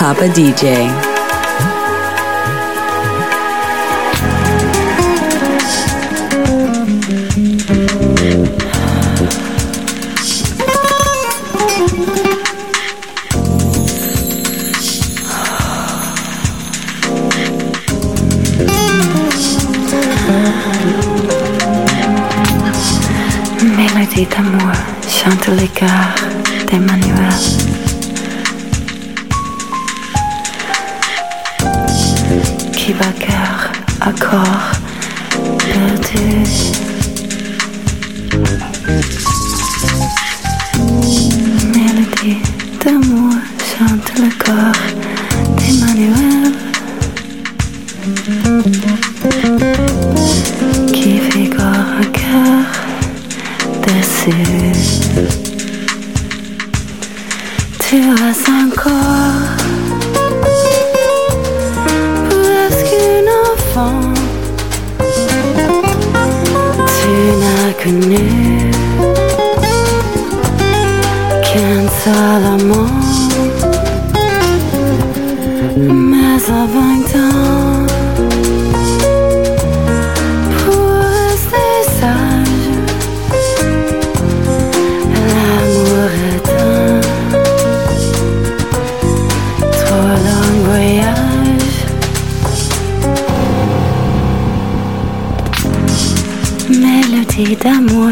Papa DJ. Mélodie d'amour chante les gars accord.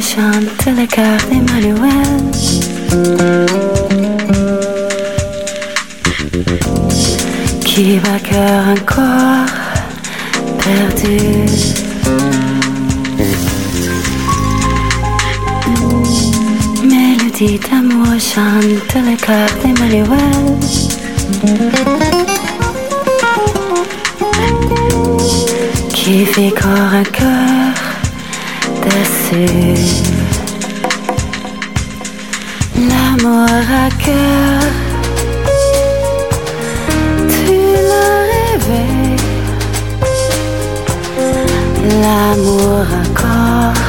Chante la gare des Malouettes. Qui va cœur un corps perdu. Mélodie d'amour chante la gare des Malouettes. Qui fait corps un cœur L'amour à cœur, tu l'as rêvé. L'amour à corps,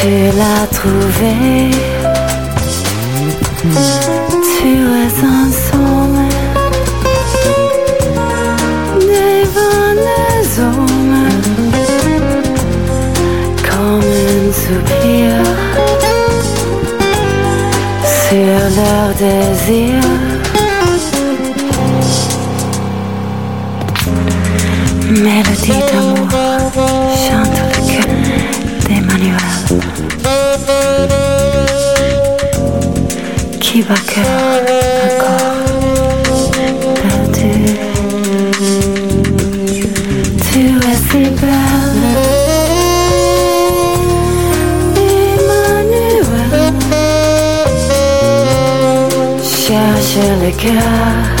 tu l'as trouvé. Tu es ensemble leur désir. Mélodie d'amour chante le cœur d'Emmanuel qui bat cœur encore Cherche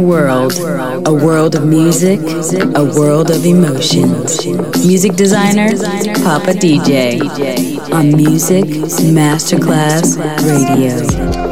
World, a world of music, a world of emotions. Music designer, Papa DJ, on Music Masterclass Radio.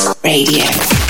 Radio.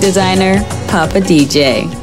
Designer, Papa DJ.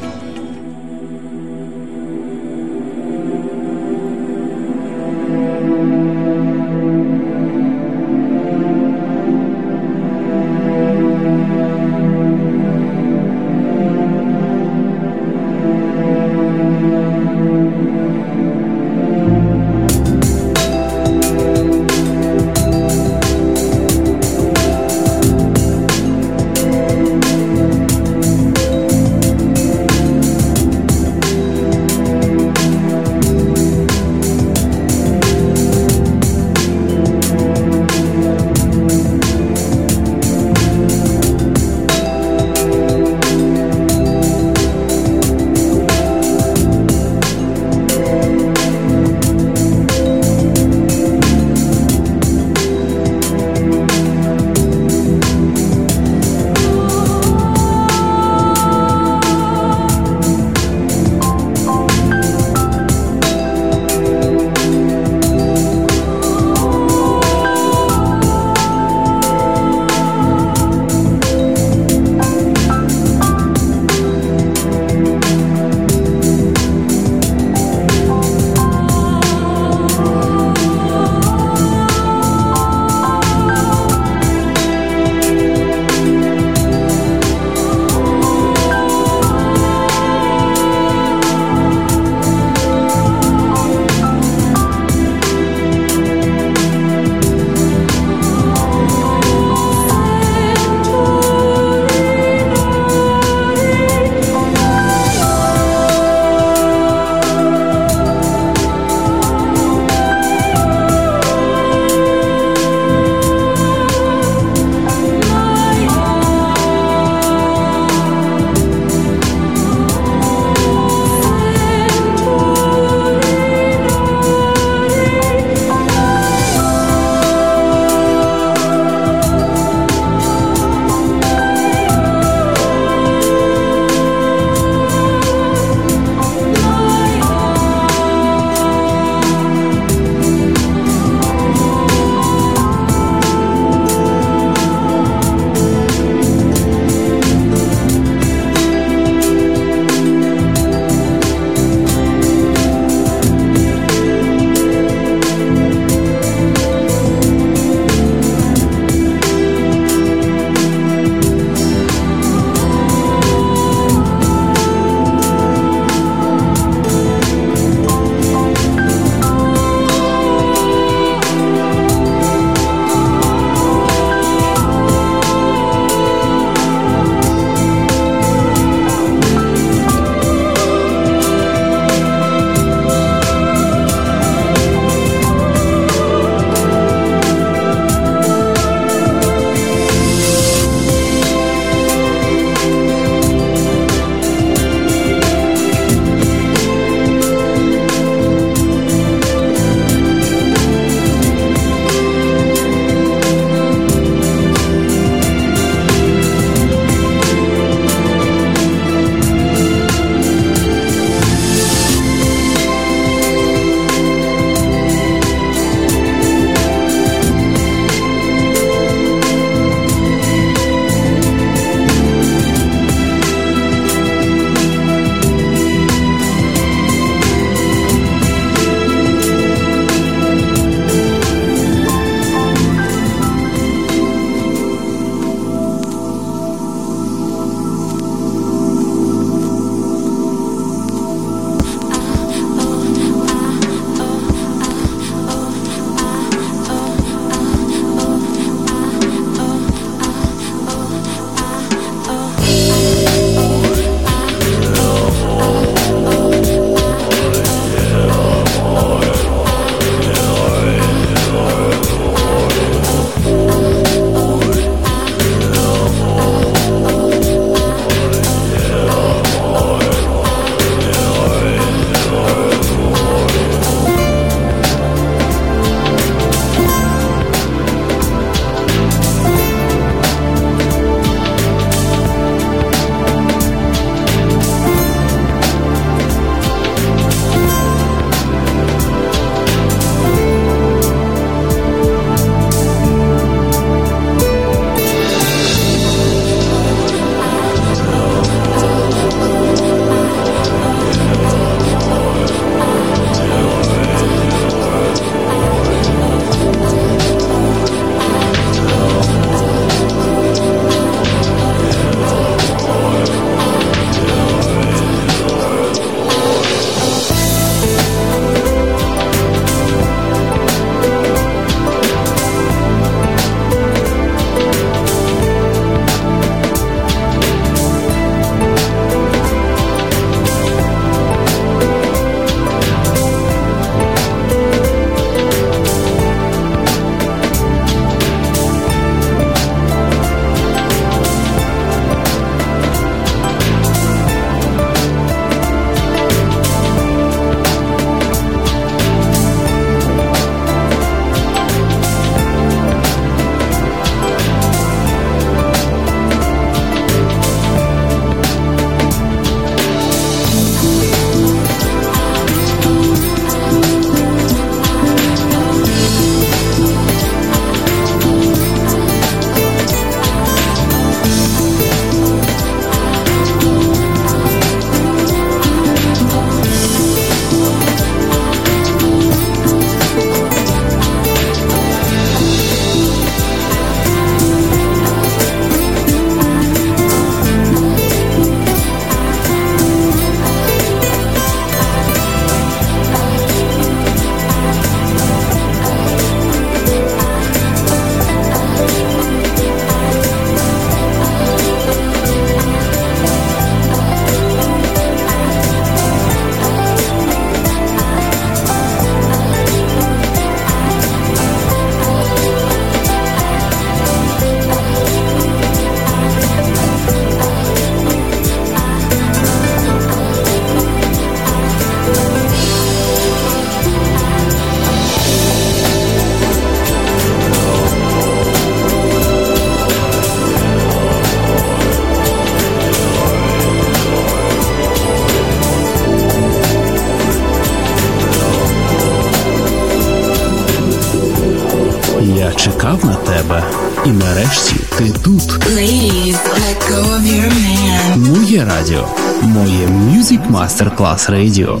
Тебе. І нарешті ти тут. Ladies, let go of your man. Моє радіо. Моє Music Masterclass Radio.